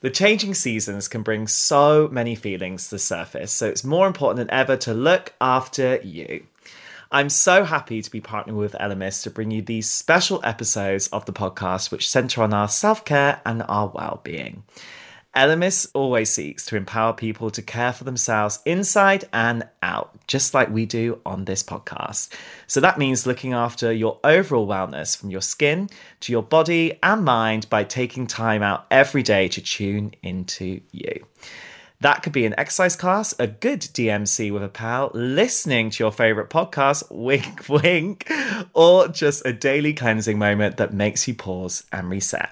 The changing seasons can bring so many feelings to the surface, so it's more important than ever to look after you. I'm so happy to be partnering with Elemis to bring you these special episodes of the podcast which center on our self care and our well being. Elemis always seeks to empower people to care for themselves inside and out, just like we do on this podcast. So that means looking after your overall wellness from your skin to your body and mind by taking time out every day to tune into you. That could be an exercise class, a good DMC with a pal, listening to your favorite podcast, wink, wink, or just a daily cleansing moment that makes you pause and reset.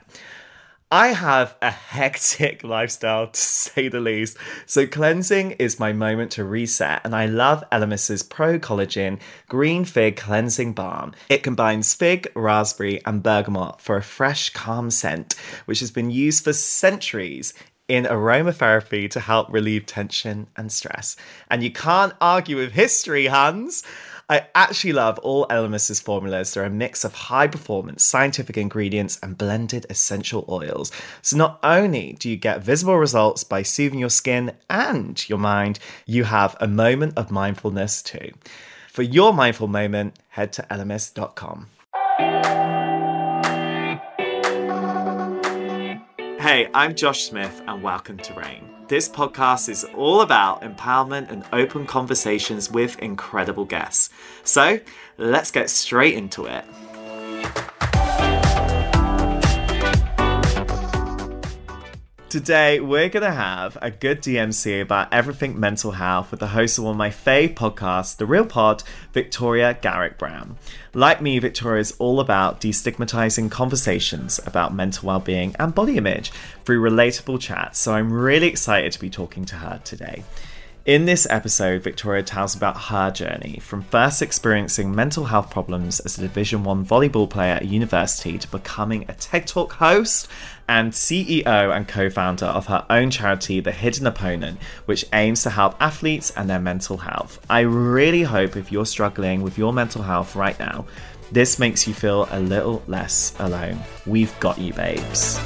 I have a hectic lifestyle to say the least, so cleansing is my moment to reset, and I love Elemis's Pro Collagen Green Fig Cleansing Balm. It combines fig, raspberry, and bergamot for a fresh, calm scent, which has been used for centuries in aromatherapy to help relieve tension and stress. And you can't argue with history, Hans. I actually love all Elemis's formulas. They're a mix of high performance scientific ingredients and blended essential oils. So not only do you get visible results by soothing your skin and your mind, you have a moment of mindfulness too. For your mindful moment, head to elemis.com. Hey, I'm Josh Smith, and welcome to Reign. This podcast is all about empowerment and open conversations with incredible guests. So let's get straight into it. Today, we're going to have a good DMC about everything mental health with the host of one of my fave podcasts, The Real Pod, Victoria Garrick Browne. Like me, Victoria is all about destigmatizing conversations about mental well being and body image through relatable chats, so I'm really excited to be talking to her today. In this episode, Victoria tells about her journey from first experiencing mental health problems as a Division 1 volleyball player at university to becoming a TED Talk host and CEO and co-founder of her own charity, The Hidden Opponent, which aims to help athletes and their mental health. I really hope if you're struggling with your mental health right now, this makes you feel a little less alone. We've got you, babes.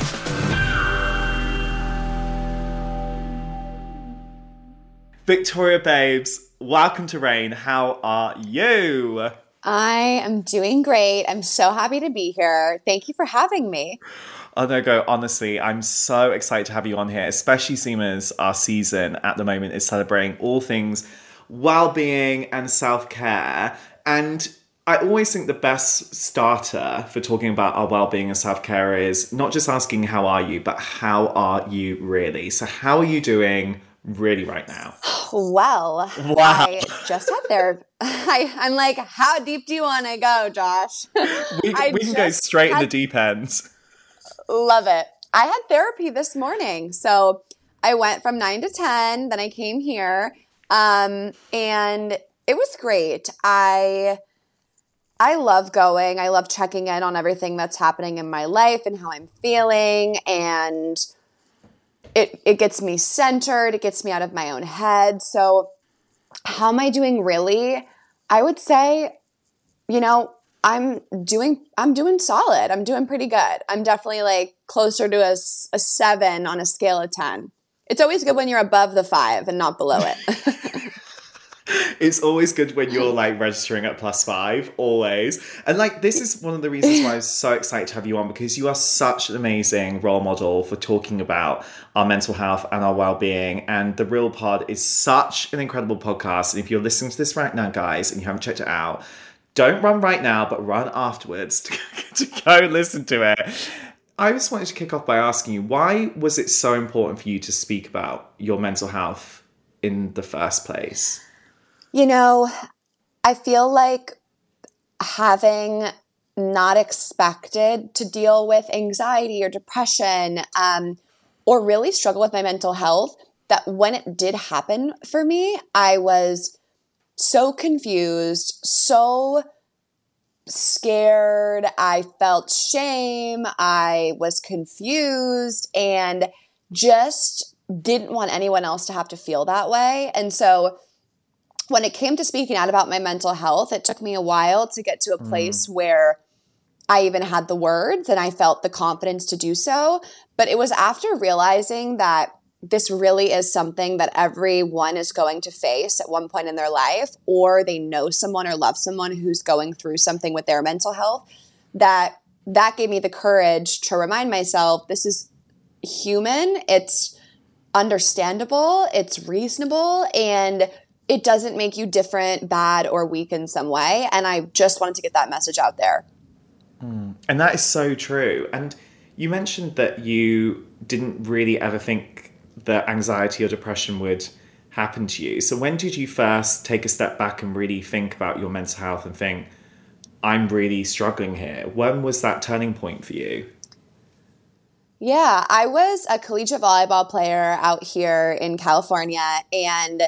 Victoria Babes, welcome to Reign. How are you? I am doing great. I'm so happy to be here. Thank you for having me. Oh no, go honestly, I'm so excited to have you on here, especially Seamers, our season at the moment is celebrating all things well-being and self-care. And I always think the best starter for talking about our well-being and self-care is not just asking how are you, but how are you really? So how are you doing? really right now? Well, wow. I just had there. I, I'm like, how deep do you want to go, Josh? We, we can go straight had, in the deep end. Love it. I had therapy this morning. So I went from nine to 10, then I came here. Um, and it was great. I. I love going. I love checking in on everything that's happening in my life and how I'm feeling and it it gets me centered, it gets me out of my own head. So how am I doing really? I would say, you know, I'm doing I'm doing solid. I'm doing pretty good. I'm definitely like closer to a, a 7 on a scale of 10. It's always good when you're above the 5 and not below it. it's always good when you're like registering at plus five, always. And like, this is one of the reasons why I'm so excited to have you on because you are such an amazing role model for talking about our mental health and our well being. And The Real Pod is such an incredible podcast. And if you're listening to this right now, guys, and you haven't checked it out, don't run right now, but run afterwards to, to go listen to it. I just wanted to kick off by asking you why was it so important for you to speak about your mental health in the first place? You know, I feel like having not expected to deal with anxiety or depression um, or really struggle with my mental health, that when it did happen for me, I was so confused, so scared. I felt shame. I was confused and just didn't want anyone else to have to feel that way. And so when it came to speaking out about my mental health, it took me a while to get to a mm. place mm. where I even had the words and I felt the confidence to do so. But it was after realizing that this really is something that everyone is going to face at one point in their life, or they know someone or love someone who's going through something with their mental health, that that gave me the courage to remind myself this is human, it's understandable, it's reasonable, and it doesn't make you different, bad, or weak in some way. And I just wanted to get that message out there. Mm. And that is so true. And you mentioned that you didn't really ever think that anxiety or depression would happen to you. So when did you first take a step back and really think about your mental health and think, I'm really struggling here? When was that turning point for you? Yeah, I was a collegiate volleyball player out here in California, and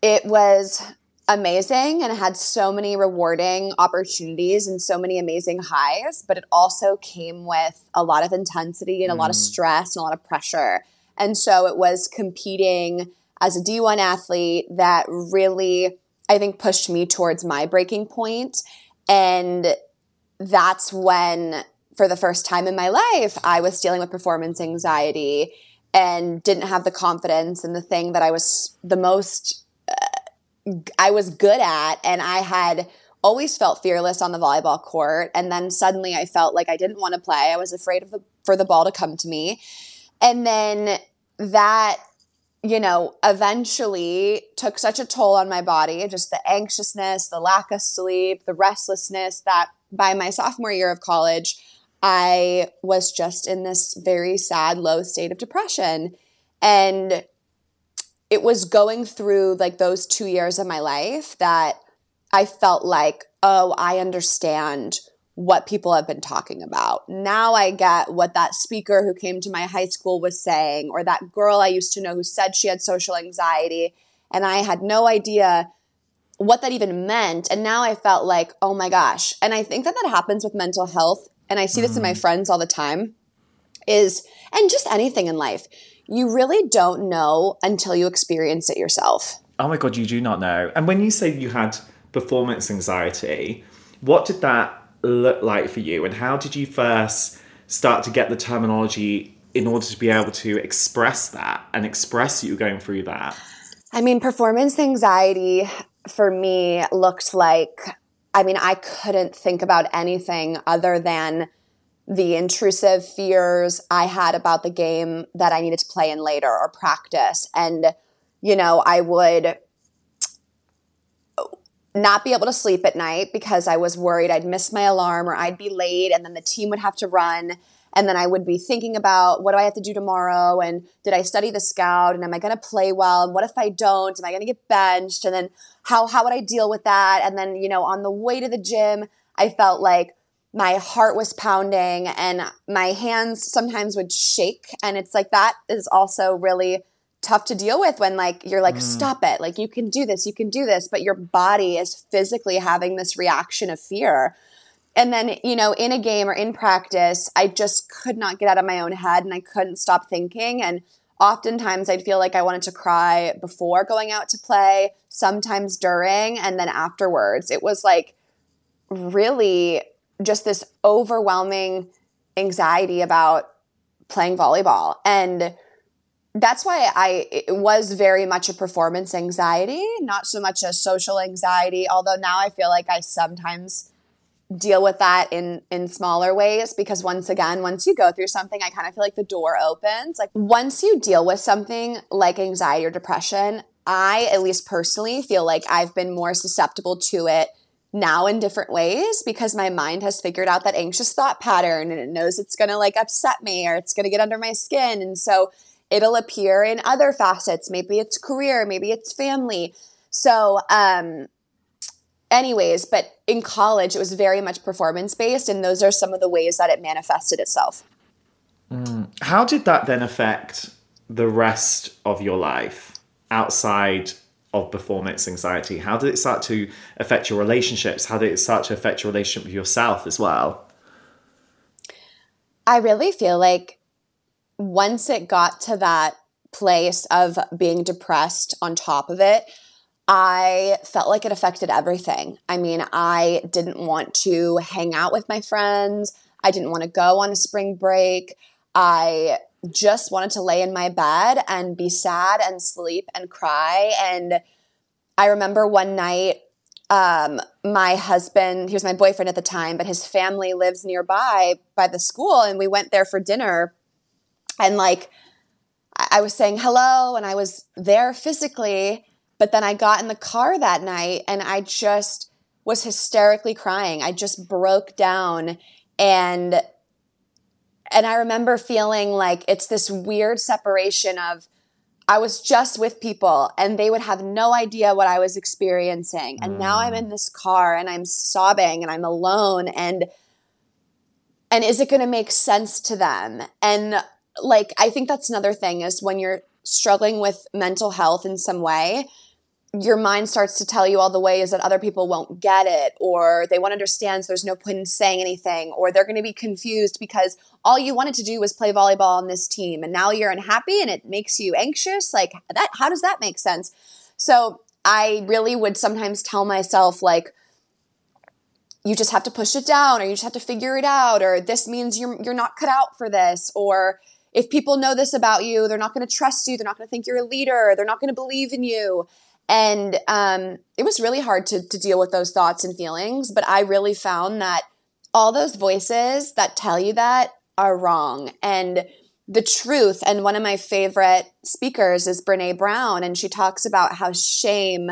it was amazing and had so many rewarding opportunities and so many amazing highs, but it also came with a lot of intensity and a mm. lot of mm. stress and a lot of pressure. And so it was competing as a D1 athlete that really, I think, pushed me towards my breaking point. And that's when, for the first time in my life, I was dealing with performance anxiety and didn't have the confidence in the thing that I was the most, uh, I was good at. And I had always felt fearless on the volleyball court. And then suddenly I felt like I didn't want to play. I was afraid of the, for the ball to come to me. And then that you know, eventually took such a toll on my body, just the anxiousness, the lack of sleep, the restlessness that by my sophomore year of college, I was just in this very sad, low state of depression. And it was going through like those two years of my life that I felt like, oh, I understand what people have been talking about. Now I get what that speaker who came to my high school was saying, or that girl I used to know who said she had social anxiety, and I had no idea what that even meant. And now I felt like, oh my gosh. And I think that that happens with mental health, and I see this mm. in my mm. friends all the time, is, and just anything in life, you really don't know until you experience it yourself. Oh my God, you do not know. And when you say you had performance anxiety, what did that look like for you, and how did you first start to get the terminology in order to be able to express that and express you going through that? I mean, performance anxiety for me looked like, I mean, I couldn't think about anything other than the intrusive fears I had about the game that I needed to play in later or practice. And, you know, I would not be able to sleep at night because I was worried I'd miss my alarm or I'd be late and then the team would have to run. And then I would be thinking about what do I have to do tomorrow? And did I study the scout? And am I going to play well? And what if I don't? Am I going to get benched? And then how, how would I deal with that? And then, you know, on the way to the gym, I felt like my heart was pounding and my hands sometimes would shake. And it's like that is also really tough to deal with when like you're like mm. stop it. Like you can do this you can do this but your body is physically having this reaction of fear. And then you know in a game or in practice i just could not get out of my own head and i couldn't stop thinking. And oftentimes i'd feel like i wanted to cry before going out to play sometimes during and then afterwards. It was like really just this overwhelming anxiety about playing volleyball. And that's why I it was very much a performance anxiety, not so much a social anxiety. Although now I feel like I sometimes deal with that in in smaller ways because once again once you go through something i kind of feel like the door opens like once you deal with something like anxiety or depression i at least personally feel like i've been more susceptible to it now in different ways because my mind has figured out that anxious thought pattern and it knows it's going to like upset me or it's going to get under my skin and so it'll appear in other facets. Maybe it's career, maybe it's family. So, um, anyways, but in college, it was very much performance based, and those are some of the ways that it manifested itself. Mm. How did that then affect the rest of your life outside of performance anxiety? How did it start to affect your relationships? How did it start to affect your relationship with yourself as well? I really feel like once it got to that place of being depressed on top of it, I felt like it affected everything. I mean, I didn't want to hang out with my friends. I didn't want to go on a spring break. I just wanted to lay in my bed and be sad and sleep and cry. And I remember one night, um, my husband, he was my boyfriend at the time, but his family lives nearby by the school. And we went there for dinner. And like, I was saying hello and I was there physically but then I got in the car that night and I just was hysterically crying. I just broke down and and I remember feeling like it's this weird separation of I was just with people and they would have no idea what I was experiencing. And mm. now I'm in this car and I'm sobbing and I'm alone and and is it going to make sense to them? And like I think that's another thing is when you're struggling with mental health in some way, your mind starts to tell you all the ways that other people won't get it or they won't understand so there's no point in saying anything or they're going to be confused because all you wanted to do was play volleyball on this team and now you're unhappy and it makes you anxious like that how does that make sense? So i really would sometimes tell myself like you just have to push it down or you just have to figure it out or this means you're you're not cut out for this or if people know this about you they're not going to trust you they're not going to think you're a leader they're not going to believe in you and um, it was really hard to, to deal with those thoughts and feelings. But I really found that all those voices that tell you that are wrong. And the truth, and one of my favorite speakers is Brene Brown, and she talks about how shame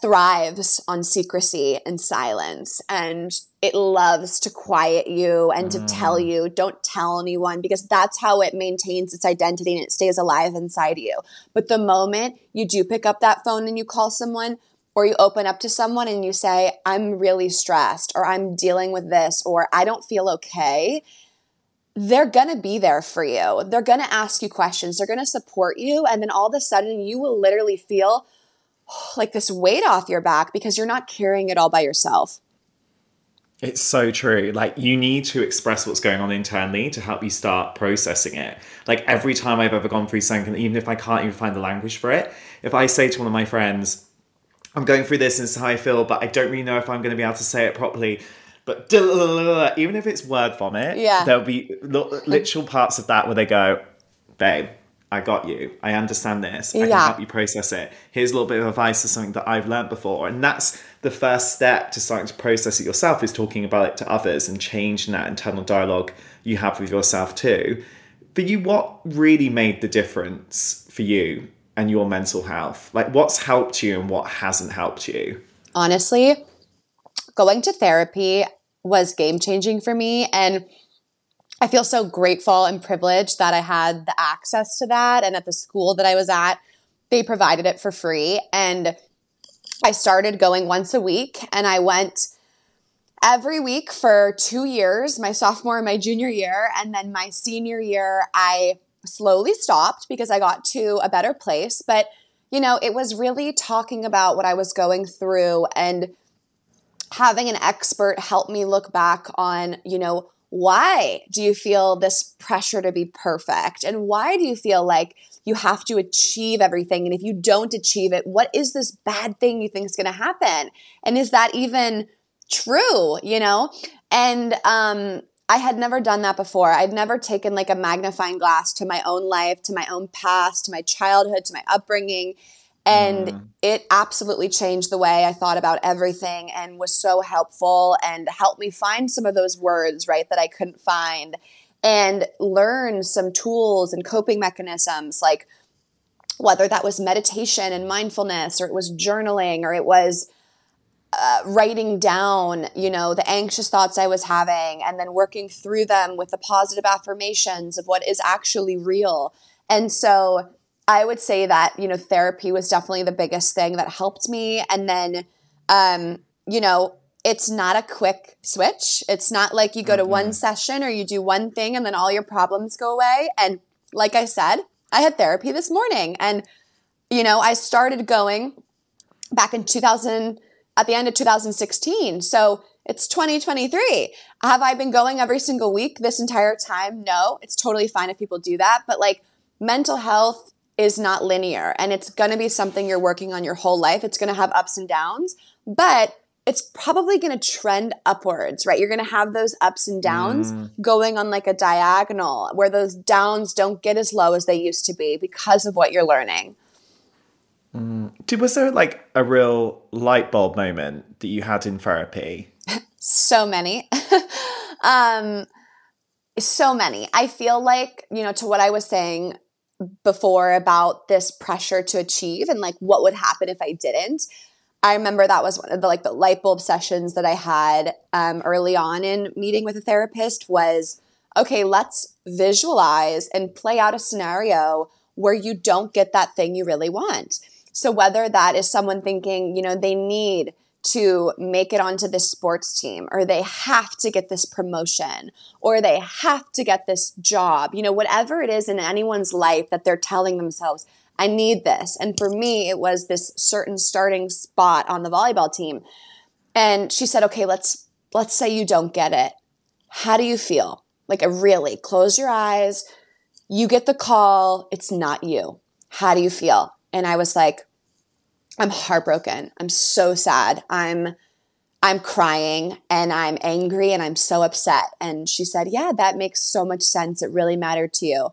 thrives on secrecy and silence and it loves to quiet you and to tell mm. you don't tell anyone because that's how it maintains its identity and it stays alive inside you. But the moment you do pick up that phone and you call someone or you open up to someone and you say i'm really stressed or i'm dealing with this or i don't feel okay they're going to be there for you. They're going to ask you questions. They're going to support you and then all of a sudden you will literally feel like this weight off your back because you're not carrying it all by yourself. It's so true. Like, you need to express what's going on internally to help you start processing it. Like, every time I've ever gone through something, even if I can't even find the language for it, if I say to one of my friends, I'm going through this and this is how I feel, but I don't really know if I'm going to be able to say it properly. But even if it's word vomit, yeah. there'll be literal parts of that where they go, babe, I got you. I understand this. I yeah. can help you process it. Here's a little bit of advice to something that I've learned before. And that's the first step to starting to process it yourself is talking about it to others and changing that internal dialogue you have with yourself too. For you, what really made the difference for you and your mental health? Like what's helped you and what hasn't helped you? Honestly, going to therapy was game changing for me. And I feel so grateful and privileged that I had the access to that. And at the school that I was at, they provided it for free. And I started going once a week and I went every week for two years my sophomore and my junior year. And then my senior year, I slowly stopped because I got to a better place. But, you know, it was really talking about what I was going through and having an expert help me look back on, you know, why do you feel this pressure to be perfect? And why do you feel like you have to achieve everything? And if you don't achieve it, what is this bad thing you think is going to happen? And is that even true? You know? And um, I had never done that before. I'd never taken like a magnifying glass to my own life, to my own past, to my childhood, to my upbringing, and mm. it absolutely changed the way I thought about everything and was so helpful and helped me find some of those words, right, that I couldn't find and learn some tools and coping mechanisms like whether that was meditation and mindfulness or it was journaling or it was uh, writing down, you know, the anxious thoughts I was having and then working through them with the positive affirmations of what is actually real. And so I would say that, you know, therapy was definitely the biggest thing that helped me. And then, um, you know, it's not a quick switch. It's not like you go to mm-hmm. one session or you do one thing and then all your problems go away. And like I said, I had therapy this morning and, you know, I started going back in 2000, at the end of 2016. So it's 2023. Have I been going every single week this entire time? No, it's totally fine if people do that. But like mental health is not linear and it's going to be something you're working on your whole life. It's going to have ups and downs, but it's probably going to trend upwards, right? You're going to have those ups and downs mm. going on like a diagonal where those downs don't get as low as they used to be because of what you're learning. Mm. Did, was there like a real light bulb moment that you had in therapy? so many. um, so many. I feel like, you know, to what I was saying before about this pressure to achieve and like what would happen if I didn't. I remember that was one of the like the light bulb sessions that I had um, early on in meeting with a therapist was okay, let's visualize and play out a scenario where you don't get that thing you really want. So whether that is someone thinking, you know, they need to make it onto this sports team or they have to get this promotion or they have to get this job, you know, whatever it is in anyone's life that they're telling themselves, I need this. And for me, it was this certain starting spot on the volleyball team. And she said, okay, let's, let's say you don't get it. How do you feel? Like really close your eyes. You get the call. It's not you. How do you feel? And I was like, I'm heartbroken. I'm so sad. I'm, I'm crying and I'm angry and I'm so upset. And she said, Yeah, that makes so much sense. It really mattered to you.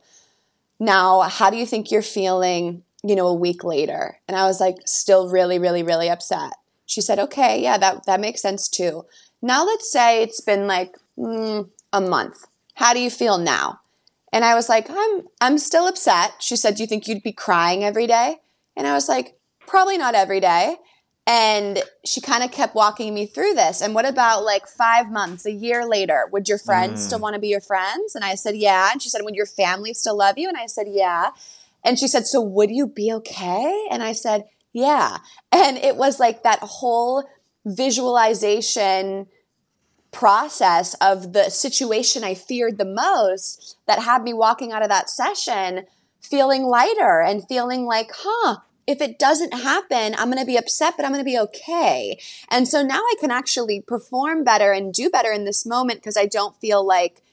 Now, how do you think you're feeling, you know, a week later? And I was like, still really, really, really upset. She said, okay, yeah, that, that makes sense too. Now let's say it's been like mm, a month. How do you feel now? And I was like, I'm, I'm still upset. She said, do you think you'd be crying every day? And I was like, probably not every day. And she kind of kept walking me through this. And what about like five months, a year later? Would your friends mm. still want to be your friends? And I said, yeah. And she said, would your family still love you? And I said, yeah. And she said, so would you be okay? And I said, yeah. And it was like that whole visualization process of the situation I feared the most that had me walking out of that session feeling lighter and feeling like, huh, if it doesn't happen, I'm going to be upset, but I'm going to be okay. And so now I can actually perform better and do better in this moment because I don't feel like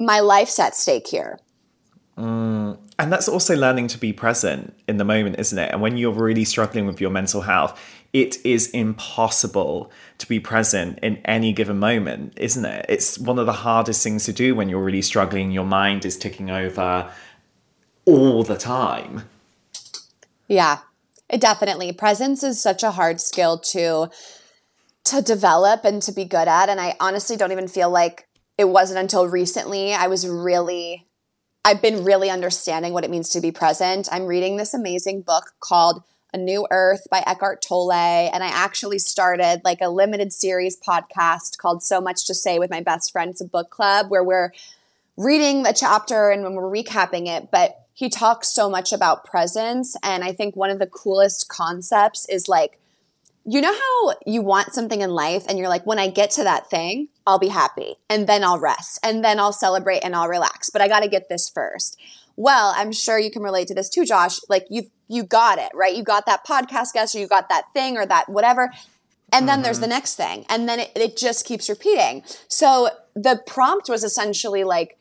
my life's at stake here. Mm. And that's also learning to be present in the moment, isn't it? And when you're really struggling with your mental health, it is impossible to be present in any given moment, isn't it? It's one of the hardest things to do when you're really struggling. Your mind is ticking over all the time. Yeah, it definitely. Presence is such a hard skill to to develop and to be good at and I honestly don't even feel like it wasn't until recently I was really I've been really understanding what it means to be present. I'm reading this amazing book called A New Earth by Eckhart Tolle and I actually started like a limited series podcast called So Much to Say with my best friend. It's a book club where we're reading a chapter and when we're recapping it, but he talks so much about presence. And I think one of the coolest concepts is like, you know how you want something in life and you're like, when I get to that thing, I'll be happy and then I'll rest and then I'll celebrate and I'll relax. But I got to get this first. Well, I'm sure you can relate to this too, Josh. Like you you got it, right? You got that podcast guest or you got that thing or that whatever. And then mm-hmm. there's the next thing. And then it, it just keeps repeating. So the prompt was essentially like,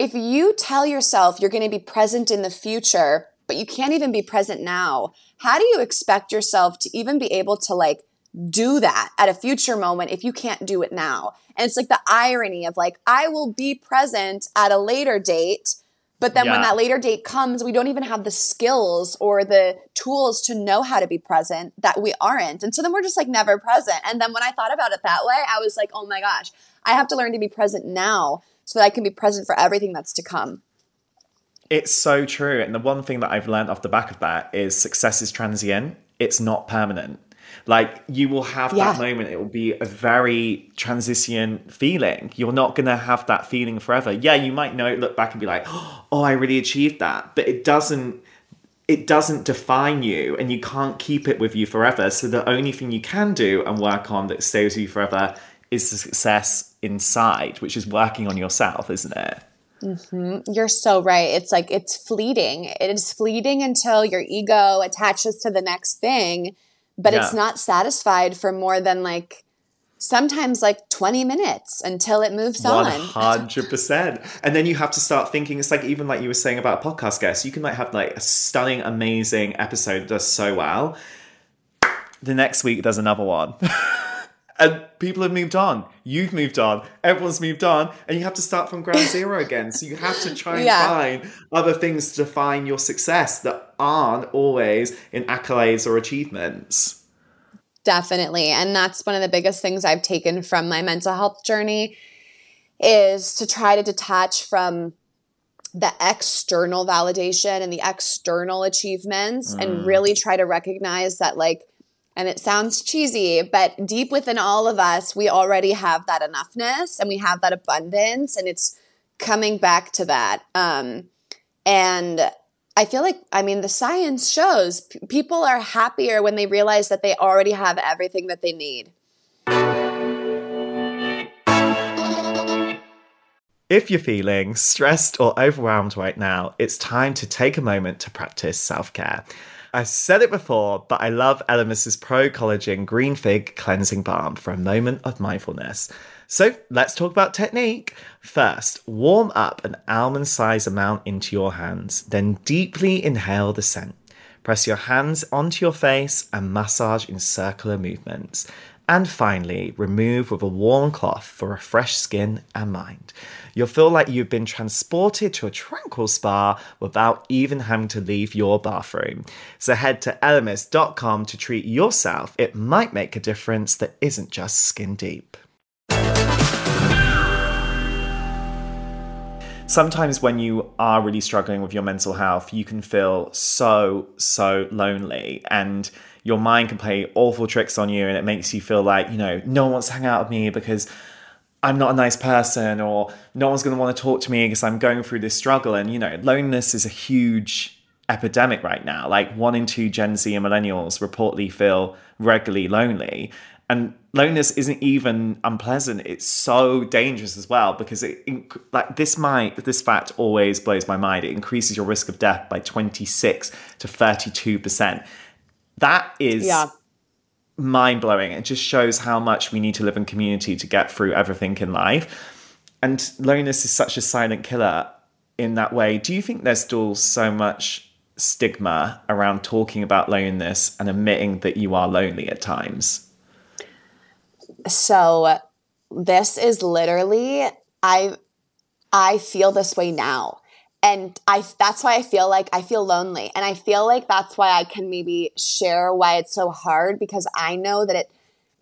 if you tell yourself you're going to be present in the future, but you can't even be present now, how do you expect yourself to even be able to like do that at a future moment if you can't do it now? And it's like the irony of like, I will be present at a later date. But then yeah. when that later date comes, we don't even have the skills or the tools to know how to be present that we aren't. And so then we're just like never present. And then when I thought about it that way, I was like, oh my gosh, I have to learn to be present now so that I can be present for everything that's to come. It's so true. And the one thing that I've learned off the back of that is success is transient, it's not permanent. Like you will have yeah. that moment, it will be a very transition feeling. You're not going to have that feeling forever. Yeah, you might know, look back and be like, oh, I really achieved that. But it doesn't it doesn't define you and you can't keep it with you forever. So the only thing you can do and work on that stays with you forever is the success inside, which is working on yourself, isn't it? Mm-hmm. You're so right. It's like it's fleeting. It is fleeting until your ego attaches to the next thing, but yeah. it's not satisfied for more than like sometimes like 20 minutes until it moves on. 100%. And then you have to start thinking, it's like even like you were saying about podcast guest, you can like have like a stunning, amazing episode that does so well. The next week, there's another one. and people have moved on. You've moved on. Everyone's moved on. And you have to start from ground zero again. So you have to try and Yeah. find other things to define your success that aren't always in accolades or achievements. Definitely. And that's one of the biggest things I've taken from my mental health journey is to try to detach from the external validation and the external achievements and mm. really try to recognize that like and it sounds cheesy, but deep within all of us, we already have that enoughness and we have that abundance and it's coming back to that. Um and I feel like, I mean, the science shows p- people are happier when they realize that they already have everything that they need. If you're feeling stressed or overwhelmed right now, it's time to take a moment to practice self care. I said it before, but I love Elemis's Pro Collagen Green Fig Cleansing Balm for a moment of mindfulness. So let's talk about technique. First, warm up an almond size amount into your hands, then deeply inhale the scent. Press your hands onto your face and massage in circular movements. And finally, remove with a warm cloth for a fresh skin and mind. You'll feel like you've been transported to a tranquil spa without even having to leave your bathroom. So head to elemis.com to treat yourself. It might make a difference that isn't just skin deep. sometimes when you are really struggling with your mental health, you can feel so, so lonely and your mind can play awful tricks on you and it makes you feel like, you know, no one wants to hang out with me because I'm not a nice person or no one's going to want to talk to me because I'm going through this struggle. And, you know, loneliness is a huge epidemic right now. Like one in two Gen Z and millennials reportedly feel regularly lonely. And loneliness isn't even unpleasant; it's so dangerous as well because it like this might this fact always blows my mind. It increases your risk of death by twenty six to thirty two percent. That is Yeah. mind blowing. It just shows how much we need to live in community to get through everything in life. And loneliness is such a silent killer in that way. Do you think there's still so much stigma around talking about loneliness and admitting that you are lonely at times? So this is literally I I feel this way now. And I that's why I feel like I feel lonely. And I feel like that's why I can maybe share why it's so hard because I know that it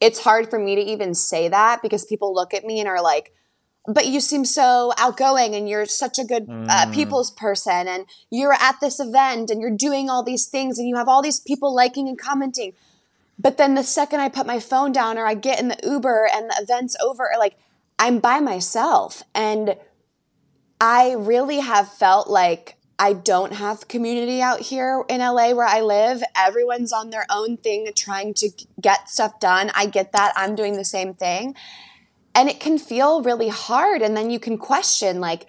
it's hard for me to even say that because people look at me and are like but you seem so outgoing and you're such a good uh, people's person and you're at this event and you're doing all these things and you have all these people liking and commenting but then the second I put my phone down or I get in the Uber and the event's over, like I'm by myself. And I really have felt like I don't have community out here in LA where I live. Everyone's on their own thing trying to get stuff done. I get that. I'm doing the same thing. And it can feel really hard. And then you can question, like,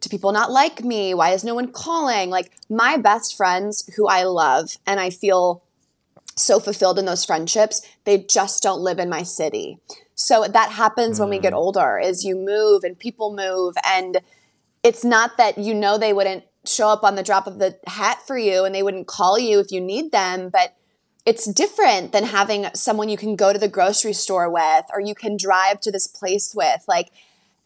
do people not like me? Why is no one calling? Like, my best friends who I love and I feel so fulfilled in those friendships they just don't live in my city so that happens when we get mm. older is you move and people move and it's not that you know they wouldn't show up on the drop of the hat for you and they wouldn't call you if you need them but it's different than having someone you can go to the grocery store with or you can drive to this place with like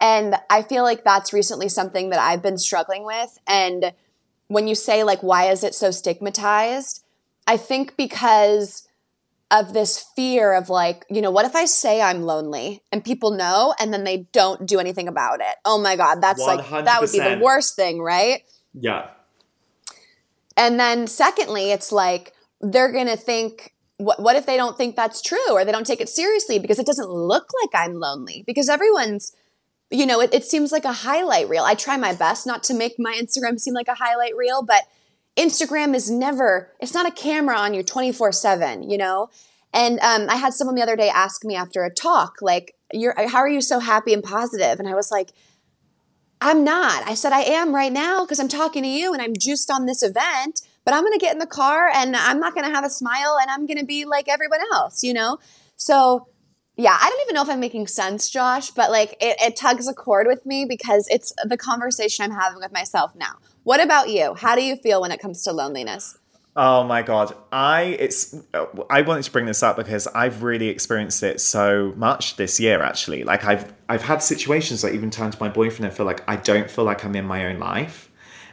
and i feel like that's recently something that i've been struggling with and when you say like why is it so stigmatized? I think because of this fear of like, you know, what if I say I'm lonely and people know and then they don't do anything about it? Oh my God, that's like, that would be the worst thing, right? Yeah. And then secondly, it's like they're going to think, what, what if they don't think that's true or they don't take it seriously because it doesn't look like I'm lonely? Because everyone's, you know, it, it seems like a highlight reel. I try my best not to make my Instagram seem like a highlight reel, but Instagram is never, it's not a camera on you 24 7, you know? And um, I had someone the other day ask me after a talk, like, you're, how are you so happy and positive? And I was like, I'm not. I said, I am right now because I'm talking to you and I'm juiced on this event, but I'm going to get in the car and I'm not going to have a smile and I'm going to be like everyone else, you know? So yeah, I don't even know if I'm making sense, Josh, but like it, it tugs a chord with me because it's the conversation I'm having with myself now. What about you? How do you feel when it comes to loneliness? Oh my god, I it's I wanted to bring this up because I've really experienced it so much this year. Actually, like I've I've had situations that even turn to my boyfriend and feel like I don't feel like I'm in my own life,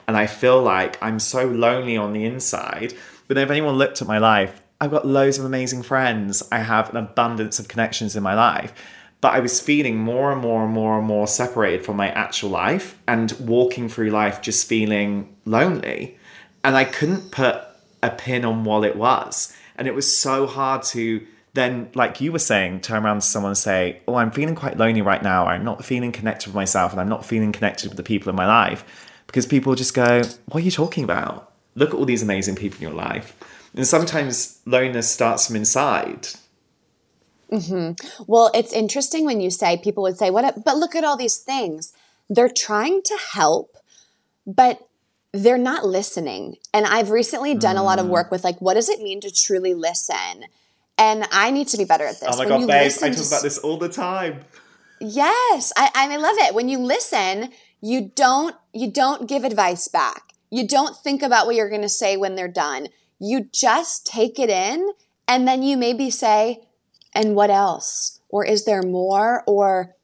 and I feel like I'm so lonely on the inside. But if anyone looked at my life, I've got loads of amazing friends. I have an abundance of connections in my life. But I was feeling more and more and more and more separated from my actual life and walking through life just feeling lonely. And I couldn't put a pin on what it was. And it was so hard to then, like you were saying, turn around to someone and say, Oh, I'm feeling quite lonely right now. I'm not feeling connected with myself and I'm not feeling connected with the people in my life. Because people just go, What are you talking about? Look at all these amazing people in your life. And sometimes loneliness starts from inside. Mm-hmm. Well, it's interesting when you say people would say, "What?" But look at all these things. They're trying to help, but they're not listening. And I've recently done mm. a lot of mm. work with like, what does it mean to truly listen? And I need to be better at this. Oh my when god, babe! I talk about this all the time. Yes, I, I love it. When you listen, you don't you don't give advice back. You don't think about what you're going to say when they're done. You just take it in, and then you maybe say, "And what else?" Or is there more? Or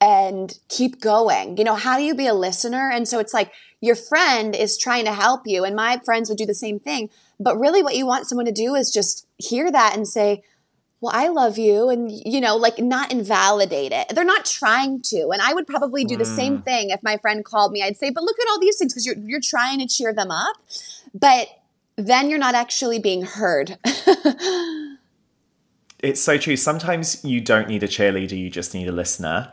and keep going. You know, how do you be a listener? And so it's like your friend is trying to help you, and my friends would do the same thing. But really, what you want someone to do is just hear that and say, well, I love you, and you know, like not invalidate it. They're not trying to, and I would probably do the mm. same thing if my friend called me. I'd say, "But look at all these things," because you're you're trying to cheer them up, but then you're not actually being heard. it's so true. Sometimes you don't need a cheerleader; you just need a listener.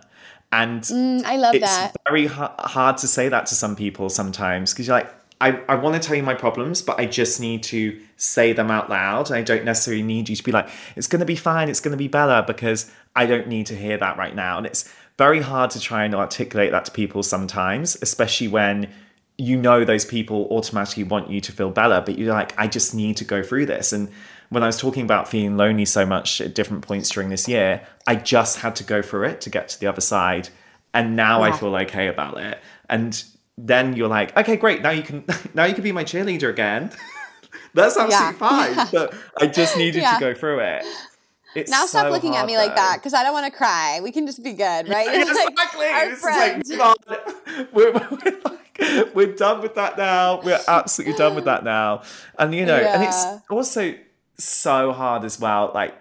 And mm, I love that. it's that. very ha- hard to say that to some people sometimes because you're like, I, I want to tell you my problems, but I just need to say them out loud. I don't necessarily need you to be like, it's going to be fine, it's going to be better, because I don't need to hear that right now. And it's very hard to try and articulate that to people sometimes, especially when you know those people automatically want you to feel better, but you're like, I just need to go through this. And when I was talking about feeling lonely so much at different points during this year, I just had to go through it to get to the other side. And now yeah. I feel okay about it. And then you're like, okay, great. Now you can now you can be my cheerleader again. That's absolutely yeah. fine. Yeah. But I just needed to go through it. It's now stop so looking at me though. like that because I don't want to cry. We can just be good, right? Yeah, exactly. Our friends. Like, we're, we're, like, we're done with that now. We're absolutely done with that now. And you know, yeah. and it's also so hard as well. Like,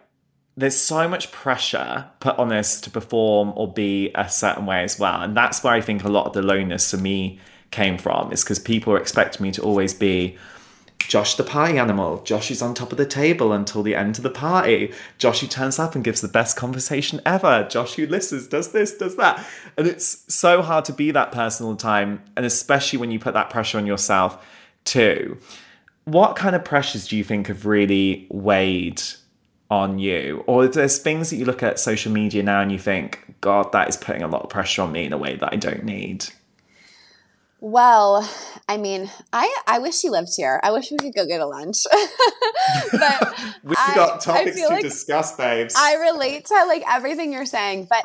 there's so much pressure put on us to perform or be a certain way as well. And that's where I think a lot of the loneliness for me came from, is because people expect me to always be Josh the party animal. Josh is on top of the table until the end of the party. Josh who turns up and gives the best conversation ever. Josh who listens, does this, does that. And it's so hard to be that person all the time. And especially when you put that pressure on yourself too what kind of pressures do you think have really weighed on you? Or there's things that you look at social media now and you think, God, that is putting a lot of pressure on me in a way that I don't need? Well, I mean, I, I wish you lived here. I wish we could go get a lunch. but we've I, got topics to like discuss, babes. I relate to like everything you're saying, but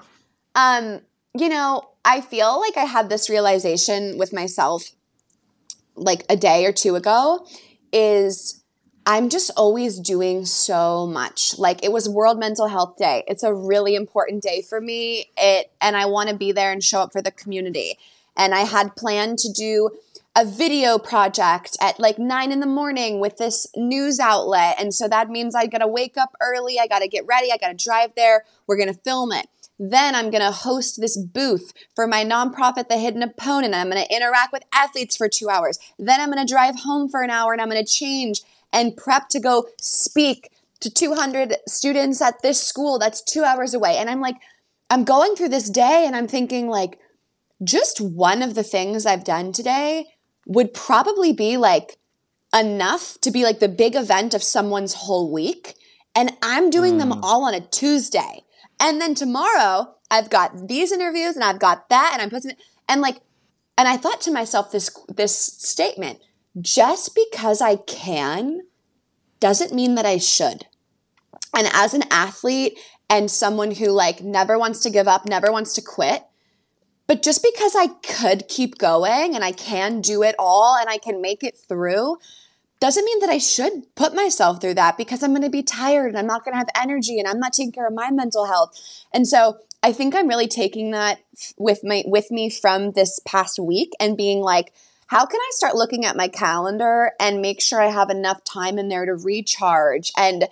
um, you know, I feel like I had this realization with myself like a day or two ago is I'm just always doing so much. Like it was World Mental Health Day. It's a really important day for me. It and I want to be there and show up for the community. And I had planned to do a video project at like nine in the morning with this news outlet. And so that means I gotta wake up early, I gotta get ready, I gotta drive there, we're gonna film it. Then I'm going to host this booth for my nonprofit, The Hidden Opponent. I'm going to interact with athletes for two hours. Then I'm going to drive home for an hour and I'm going to change and prep to go speak to 200 students at this school that's two hours away. And I'm like, I'm going through this day and I'm thinking, like, just one of the things I've done today would probably be like enough to be like the big event of someone's whole week. And I'm doing mm. them all on a Tuesday. And then tomorrow, I've got these interviews and I've got that and I'm putting it and like and I thought to myself this this statement, just because I can doesn't mean that I should. And as an athlete and someone who like never wants to give up, never wants to quit. But just because I could keep going and I can do it all and I can make it through doesn't mean that I should put myself through that because I'm going to be tired and I'm not going to have energy and I'm not taking care of my mental health. And so I think I'm really taking that with my with me from this past week and being like how can I start looking at my calendar and make sure I have enough time in there to recharge and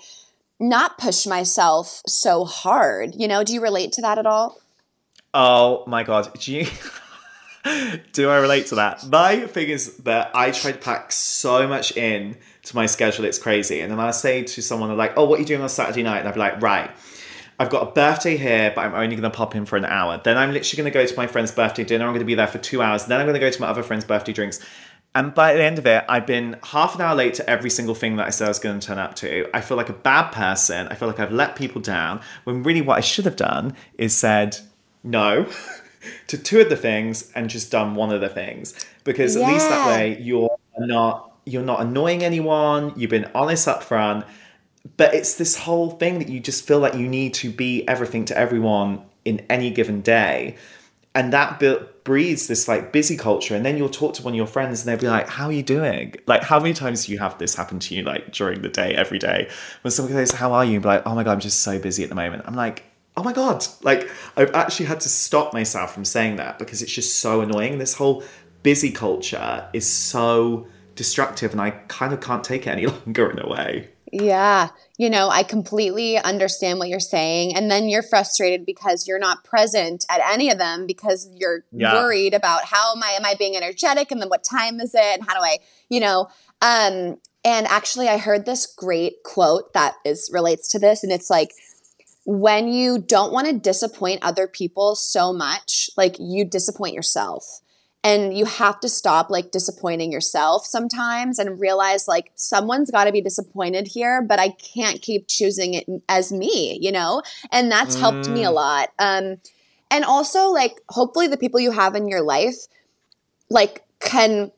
not push myself so hard? You know, do you relate to that at all? Oh my god, do you do I relate to that? My thing is that I try to pack so much in to my schedule, it's crazy. And then I say to someone, like, oh, what are you doing on Saturday night? And I'd be like, right, I've got a birthday here, but I'm only going to pop in for an hour. Then I'm literally going to go to my friend's birthday dinner. I'm going to be there for two hours. Then I'm going to go to my other friend's birthday drinks. And by the end of it, I've been half an hour late to every single thing that I said I was going to turn up to. I feel like a bad person. I feel like I've let people down. When really, what I should have done is said no to two of the things and just done one of the things. Because at least that way, you're not you're not annoying anyone. You've been honest up front. But it's this whole thing that you just feel like you need to be everything to everyone in any given day. And that breeds this like busy culture. And then you'll talk to one of your friends and they'll be like how are you doing? Like how many times do you have this happen to you like during the day every day? When someone says how are you? And be like oh my god i'm just so busy at the moment. I'm like oh my god like i've actually had to stop myself from saying that because it's just so annoying this whole busy culture is so destructive and i kind of can't take it any longer in a way yeah. You know, I completely understand what you're saying. And then you're frustrated because you're not present at any of them because you're yeah. worried about how am I am I being energetic and then what time is it and how do I, you know, um and actually I heard this great quote that is relates to this and it's like when you don't want to disappoint other people so much, like you disappoint yourself and you have to stop like disappointing yourself sometimes and realize like someone's got to be disappointed here but i can't keep choosing it as me you know and that's mm. helped me a mm. lot um and also like hopefully the people you have in your life like can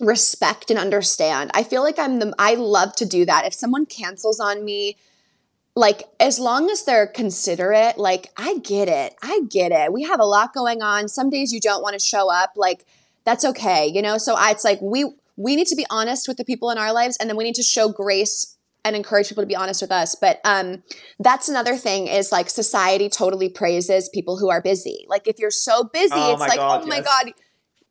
respect and understand i feel like i'm the i love to do that if someone cancels on me like as long as they're considerate like i get it. I get it. We have a lot going on. Some days you don't want to show up like that's okay you know? So I, it's like we we need to be honest with the people in our lives and then we need to show grace and encourage people to be honest with us. But um that's another thing is like society totally praises people who are busy. Like if you're so busy oh it's like god, oh my yes. god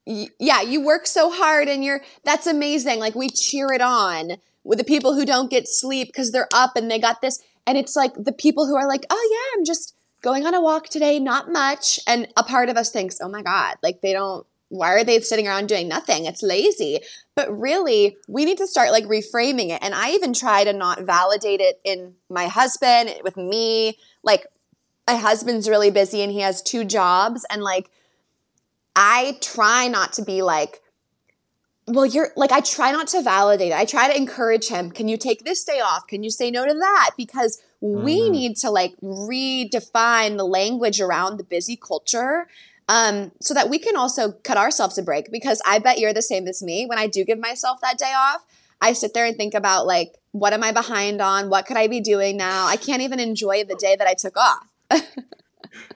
yeah you work so hard and you're that's amazing. Like we cheer it on with the people who don't get sleep because they're up and they got this and it's like the people who are like, oh, yeah, I'm just going on a walk today, not much. And a part of us thinks, oh my God, like they don't, why are they sitting around doing nothing? It's lazy. But really, we need to start like reframing it. And I even try to not validate it in my husband, with me. Like, my husband's really busy and he has two jobs. And like, I try not to be like, well, you're like, I try not to validate it. I try to encourage him. Can you take this day off? Can you say no to that? Because we mm-hmm. need to like redefine the language around the busy culture um, so that we can also cut ourselves a break. Because I bet you're the same as me. When I do give myself that day off, I sit there and think about like, what am I behind on? What could I be doing now? I can't even enjoy the day that I took off.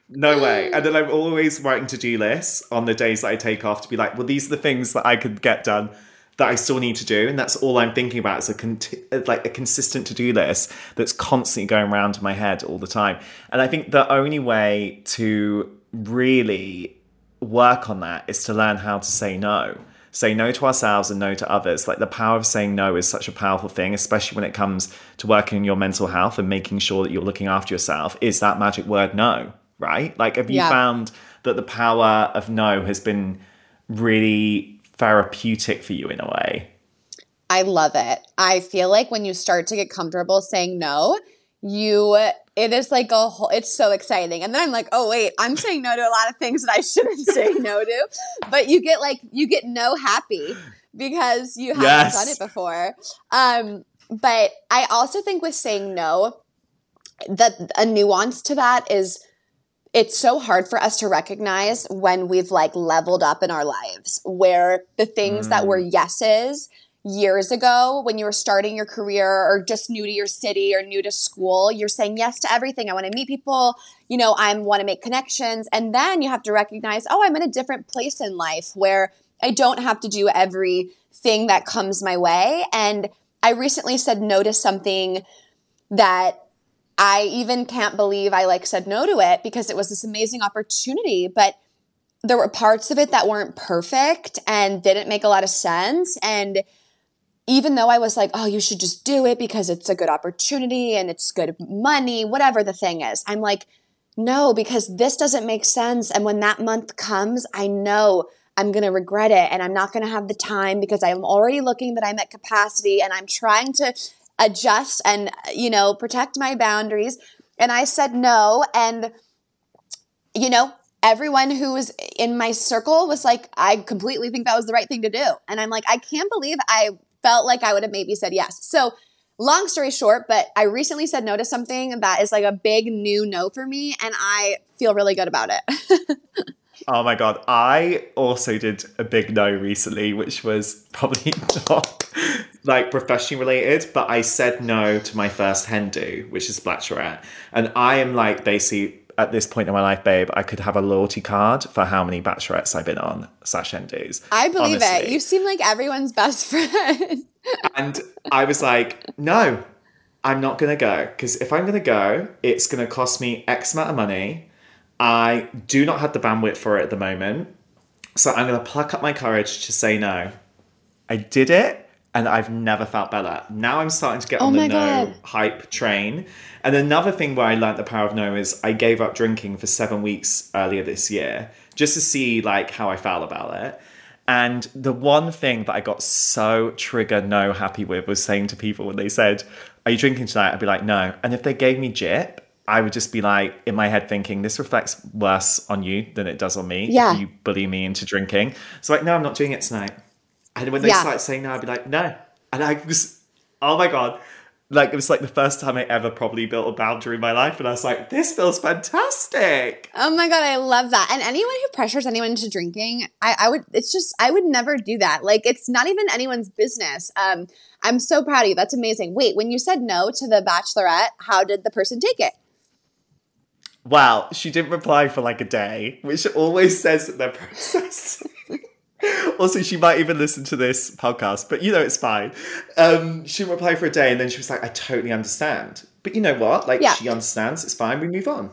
No way. And then I'm always writing to do lists on the days that I take off to be like, well, these are the things that I could get done that I still need to do, and that's all I'm thinking about is a like a consistent to do list that's constantly going around in my head all the time. And I think the only way to really work on that is to learn how to say no. Say no to ourselves and no to others. Like the power of saying no is such a powerful thing, especially when it comes to working on your mental health and making sure that you're looking after yourself. Is that magic word no? Right? Like, have you yeah. found that the power of no has been really therapeutic for you in a way? I love it. I feel like when you start to get comfortable saying no, you it is like a whole it's so exciting and then i'm like oh wait i'm saying no to a lot of things that i shouldn't say no to but you get like you get no happy because you haven't yes. done it before um but i also think with saying no that a nuance to that is it's so hard for us to recognize when we've like leveled up in our lives where the things mm. that were mm. yeses years ago when you were starting your career or just new to your city or new to school you're saying yes to everything i want to meet people you know i want to make connections and then you have to recognize oh i'm in a different place in life where i don't have to do everything that comes my way and i recently said no to something that i even can't believe i like said no to it because it was this amazing opportunity but there were parts of it that weren't perfect and didn't make a lot of sense and even though I was like, oh, you should just do it because it's a good opportunity and it's good money, whatever the thing is, I'm like, no, because this doesn't make sense. And when that month comes, I know I'm going to regret it and I'm not going to have the time because I'm already looking that I'm at capacity and I'm trying to adjust and, you know, protect my boundaries. And I said no. And, you know, everyone who was in my circle was like, I completely think that was the right thing to do. And I'm like, I can't believe I felt like I would have maybe said yes. So, long story short, but I recently said no to something that is like a big new no for me, and I feel really good about it. oh my God. I also did a big no recently, which was probably not like professionally related, but I said no to my first hen do, which is Bachelorette. And I am like basically at this point in my life, babe, I could have a loyalty card for how many bachelorettes I've been on slash hen dos. I believe honestly. it. You seem like everyone's best friend. and I was like, no, I'm not going to go. Because if I'm going to go, it's going to cost me X amount of money. I do not have the bandwidth for it at the moment. So I'm going to pluck up my courage to say no. I did it and I've never felt better. Now I'm starting to get oh on the no God. hype train. And another thing where I learned the power of no is I gave up drinking for seven weeks earlier this year just to see like how I felt about it. And the one thing that I got so trigger no happy with was saying to people when they said, Are you drinking tonight? I'd be like, No. And if they gave me jip, I would just be like in my head thinking, This reflects worse on you than it does on me. Yeah. you bully me into drinking. So like, no, I'm not doing it tonight. And when they yeah. start saying no, I'd be like, no. And I was, oh my God. Like, it was like the first time I ever probably built a boundary in my life. And I was like, this feels fantastic. Oh my God, I love that. And anyone who pressures anyone into drinking, I, I would, it's just, I would never do that. Like, it's not even anyone's business. Um, I'm so proud of you. That's amazing. Wait, when you said no to the bachelorette, how did the person take it? Wow, she didn't reply for like a day, which always says that they're processed. also, she might even listen to this podcast, but you know, it's fine. Um, she replied for a day and then she was like, I totally understand. But you know what? Like, yeah. she understands. It's fine. We move on.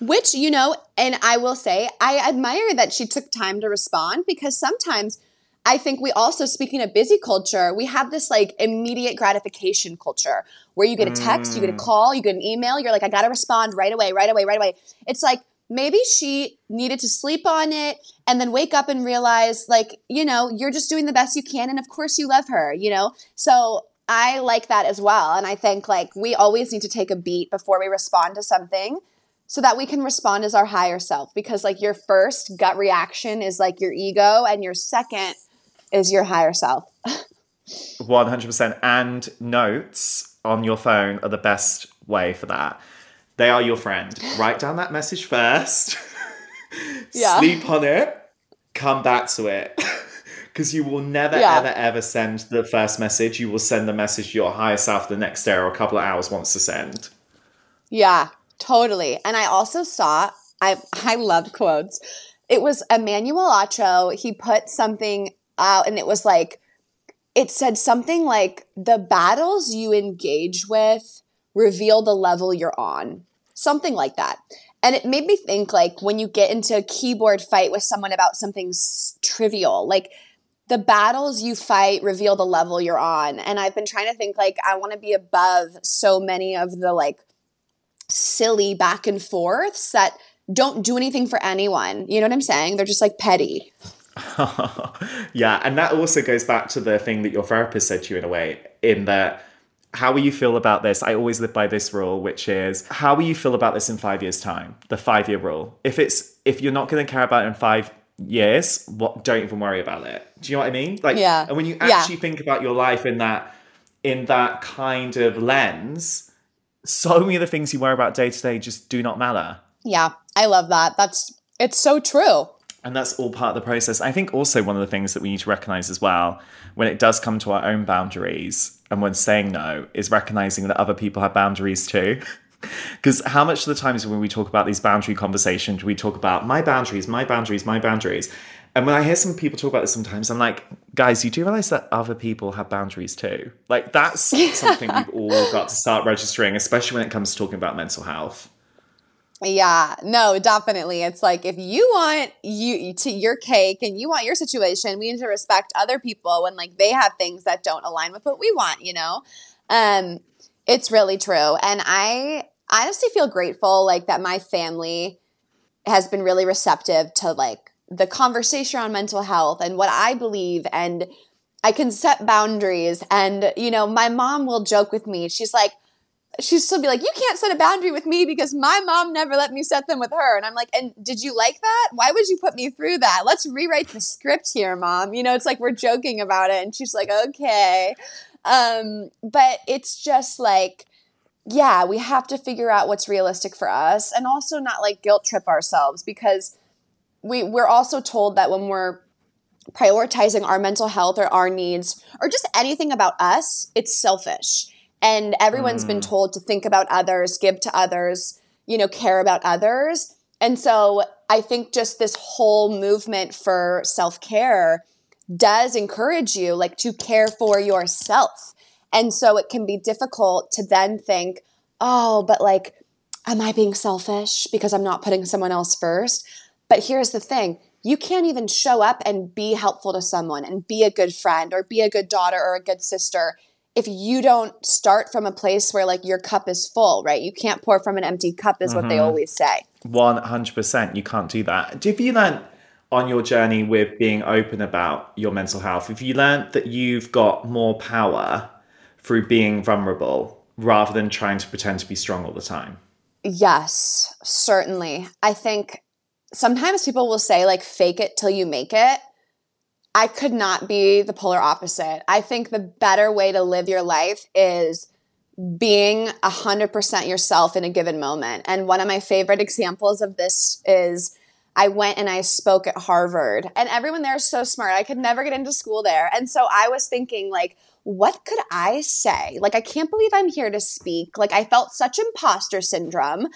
Which, you know, and I will say, I admire that she took time to respond because sometimes I think we also, speaking of busy culture, we have this like immediate gratification culture where you get a text, you get a mm. call, you get an email, you're like, I got to respond right away, right away, right away. It's like, maybe she needed to sleep on it and then wake up and realize like you know you're just doing the best you can and of course you love her you know so i like that as well and i think like we always need to take a beat before we respond to something so that we can respond as our higher self because like your first gut reaction is like your ego and your second is your higher self 100% and notes on your phone are the best way for that they are your friend. Write down that message first. yeah. Sleep on it. Come back to it. Because you will never, yeah. ever, ever send the first message. You will send the message to your higher self the next day or a couple of hours wants to send. Yeah, totally. And I also saw, I I loved quotes. It was Emmanuel Acho. He put something out and it was like, it said something like, the battles you engage with reveal the level you're on. Something like that. And it made me think like when you get into a keyboard fight with someone about something s- trivial, like the battles you fight reveal the level you're on. And I've been trying to think like I want to be above so many of the like silly back and forths that don't do anything for anyone. You know what I'm saying? They're just like petty. yeah, and that also goes back to the thing that your therapist said to you in a way, in that how will you feel about this? I always live by this rule, which is how will you feel about this in five years' time? The five year rule. If it's if you're not going to care about it in five years, what don't even worry about it. Do you know what I mean? Like, yeah. And when you actually yeah. think about your life in that in that kind of lens, so many of the things you worry about day to day just do not matter. Yeah, I love that. That's it's so true. And that's all part of the process. I think also one of the things that we need to recognize as well, when it does come to our own boundaries and when saying no, is recognizing that other people have boundaries too. Because how much of the times when we talk about these boundary conversations, we talk about my boundaries, my boundaries, my boundaries. And when I hear some people talk about this sometimes, I'm like, guys, you do realize that other people have boundaries too? Like, that's something we've all got to start registering, especially when it comes to talking about mental health. Yeah, no, definitely. It's like if you want you to your cake and you want your situation, we need to respect other people when like they have things that don't align with what we want, you know? Um it's really true. And I honestly feel grateful like that my family has been really receptive to like the conversation on mental health and what I believe and I can set boundaries and you know my mom will joke with me she's like she'd still be like you can't set a boundary with me because my mom never let me set them with her. And I'm like and did you like that? Why would you put me through that? Let's rewrite the script here mom. You know it's like we're joking about it and she's like okay. Um but it's just like yeah, we have to figure out what's realistic for us and also not like guilt trip ourselves because we we're also told that when we're prioritizing our mental health or our needs or just anything about us, it's selfish. And everyone's mm. been told to think about others, give to others, you know, care about others. And so I think just this whole movement for self-care does encourage you like to care for yourself and so it can be difficult to then think, oh, but like, am I being selfish because I'm not putting someone else first? But here's the thing you can't even show up and be helpful to someone and be a good friend or be a good daughter or a good sister if you don't start from a place where like your cup is full, right? You can't pour from an empty cup, is mm-hmm. what they mm-hmm. always say. 100%. You can't do that. Have you learned on your journey with being open about your mental health, if you learned that you've got more power through being vulnerable rather than trying to pretend to be strong all the time? Yes, certainly. I think sometimes people will say, like, fake it till you make it. I could not be the polar opposite. I think the better way to live your life is being 100% yourself in a given moment. And one of my favorite examples of this is I went and I spoke at Harvard, and everyone there is so smart. I could never get into school there. And so I was thinking, like, what could I say? Like, I can't believe I'm here to speak. Like, I felt such imposter syndrome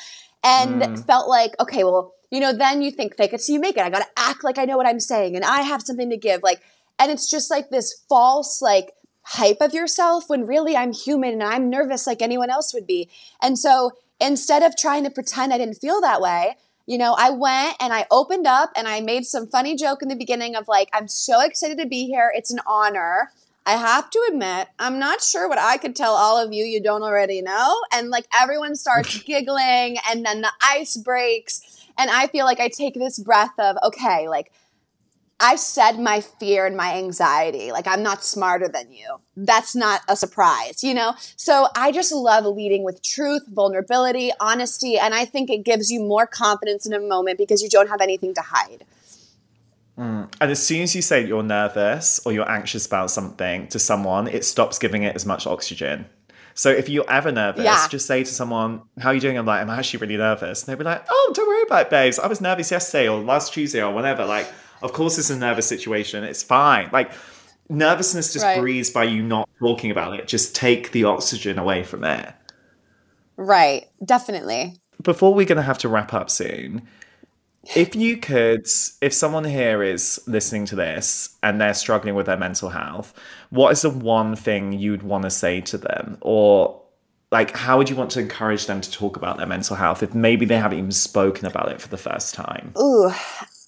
and mm. felt like, okay, well, you know, then you think fake it so you make it. I got to act like I know what I'm saying and I have something to give. Like, and it's just like this false, like, hype of yourself when really I'm human and I'm nervous like anyone else would be. And so instead of trying to pretend I didn't feel that way, you know, I went and I opened up and I made some funny joke in the beginning of like, I'm so excited to be here. It's an honor. I have to admit, I'm not sure what I could tell all of you you don't already know. And like everyone starts giggling and then the ice breaks. And I feel like I take this breath of, okay, like I said my fear and my anxiety. Like I'm not smarter than you. That's not a surprise, you know? So I just love leading with truth, vulnerability, honesty. And I think it gives you more confidence in a moment because you don't have anything to hide. Mm. And as soon as you say you're nervous or you're anxious about something to someone, it stops giving it as much oxygen. So if you're ever nervous, yeah. just say to someone, How are you doing? I'm like, I'm actually really nervous. And they'll be like, Oh, don't worry about it, babes. I was nervous yesterday or last Tuesday or whatever. Like, of course it's a nervous situation. It's fine. Like nervousness just right. breathes by you not talking about it. Just take the oxygen away from it. Right. Definitely. Before we're gonna have to wrap up soon, if you could, if someone here is listening to this and they're struggling with their mental health, what is the one thing you'd want to say to them? Or like, how would you want to encourage them to talk about their mental health if maybe they haven't even spoken about it for the first time? Ooh,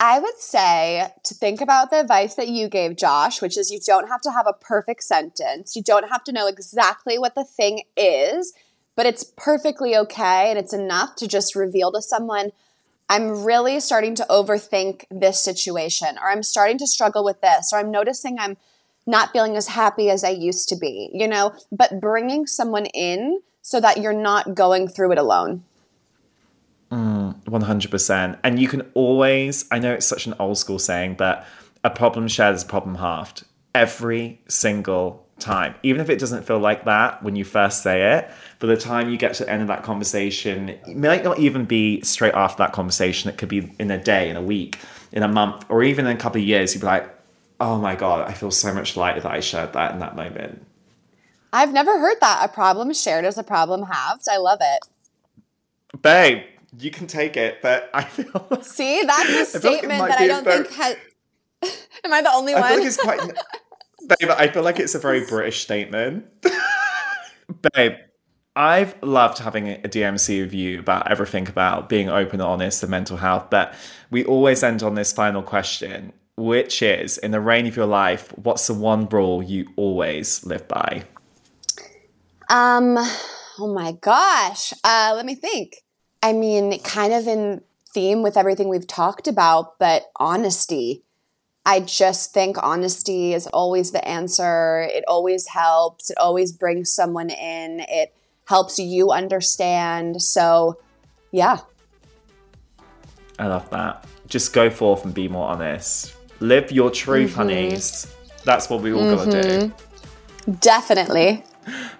I would say to think about the advice that you gave, Josh, which is you don't have to have a perfect sentence. You don't have to know exactly what the thing is, but it's perfectly okay and it's enough to just reveal to someone I'm really starting to overthink this situation, or I'm starting to struggle with this, or I'm noticing I'm not feeling as happy as I used to be, you know, but bringing someone in so that you're not going through it alone. Mm, 100%. And you can always, I know it's such an old school saying, but a problem shared is a problem halved. Every single time. Even if it doesn't feel like that when you first say it, by the time you get to the end of that conversation, it might not even be straight after that conversation. It could be in a day, in a week. in a month or even in a couple of years, you'd be like, oh my God, I feel so much lighter that I shared that in that moment. I've never heard that. A problem shared is a problem halved. I love it. Babe, you can take it, but I feel. See, that's a statement like that I don't think has. Am I the only I one? feel like it's quite. Babe, I feel like it's a very British statement. Babe, I've loved having a DMC with you about everything about being open and honest and mental health, but we always end on this final question, which is in the reign of your life, what's the one rule you always live by? Um, oh my gosh. Uh, let me think. I mean, kind of in theme with everything we've talked about, but honesty. I just think honesty is always the answer. It always helps. It always brings someone in. It helps you understand. So, yeah. I love that. Just go forth and be more honest. Live your truth, mm-hmm. honeys. That's what we all mm-hmm. gotta do. Mm-hmm. Definitely.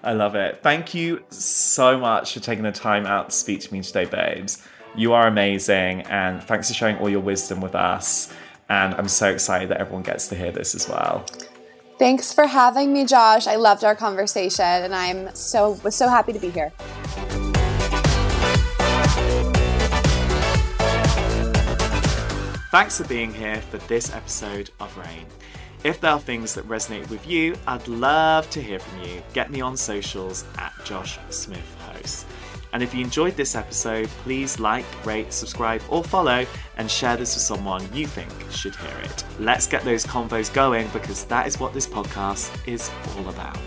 I love it. Thank you so much for taking the time out to speak to me today, babes. You are amazing, and thanks for sharing all your wisdom with us. And I'm so excited that everyone gets to hear this as well. Thanks for having me, Josh. I loved our conversation, and I'm so was so happy to be here. Thanks for being here for this episode of Reign. If there are things that resonate with you, I'd love to hear from you. Get me on socials at Josh Smith Host. And if you enjoyed this episode, please like, rate, subscribe, or follow and share this with someone you think should hear it. Let's get those convos going because that is what this podcast is all about.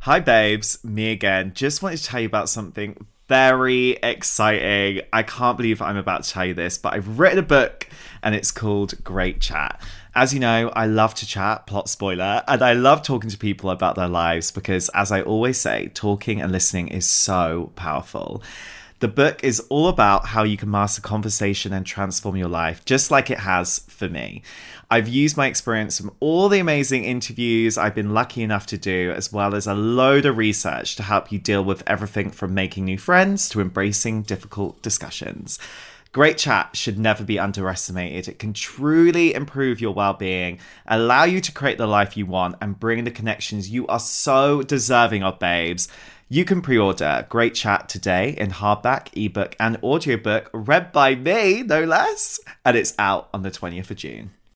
Hi, babes. Me again. Just wanted to tell you about something very exciting. I can't believe I'm about to tell you this, but I've written a book and it's called Great Chat. As you know, I love to chat, plot spoiler, and I love talking to people about their lives because, as I always say, talking and listening is so powerful. The book is all about how you can master conversation and transform your life, just like it has for me. I've used my experience from all the amazing interviews I've been lucky enough to do, as well as a load of research to help you deal with everything from making new friends to embracing difficult discussions. Great chat should never be underestimated. It can truly improve your well being, allow you to create the life you want, and bring the connections you are so deserving of, babes. You can pre order Great Chat today in hardback, ebook, and audiobook, read by me, no less, and it's out on the 20th of June.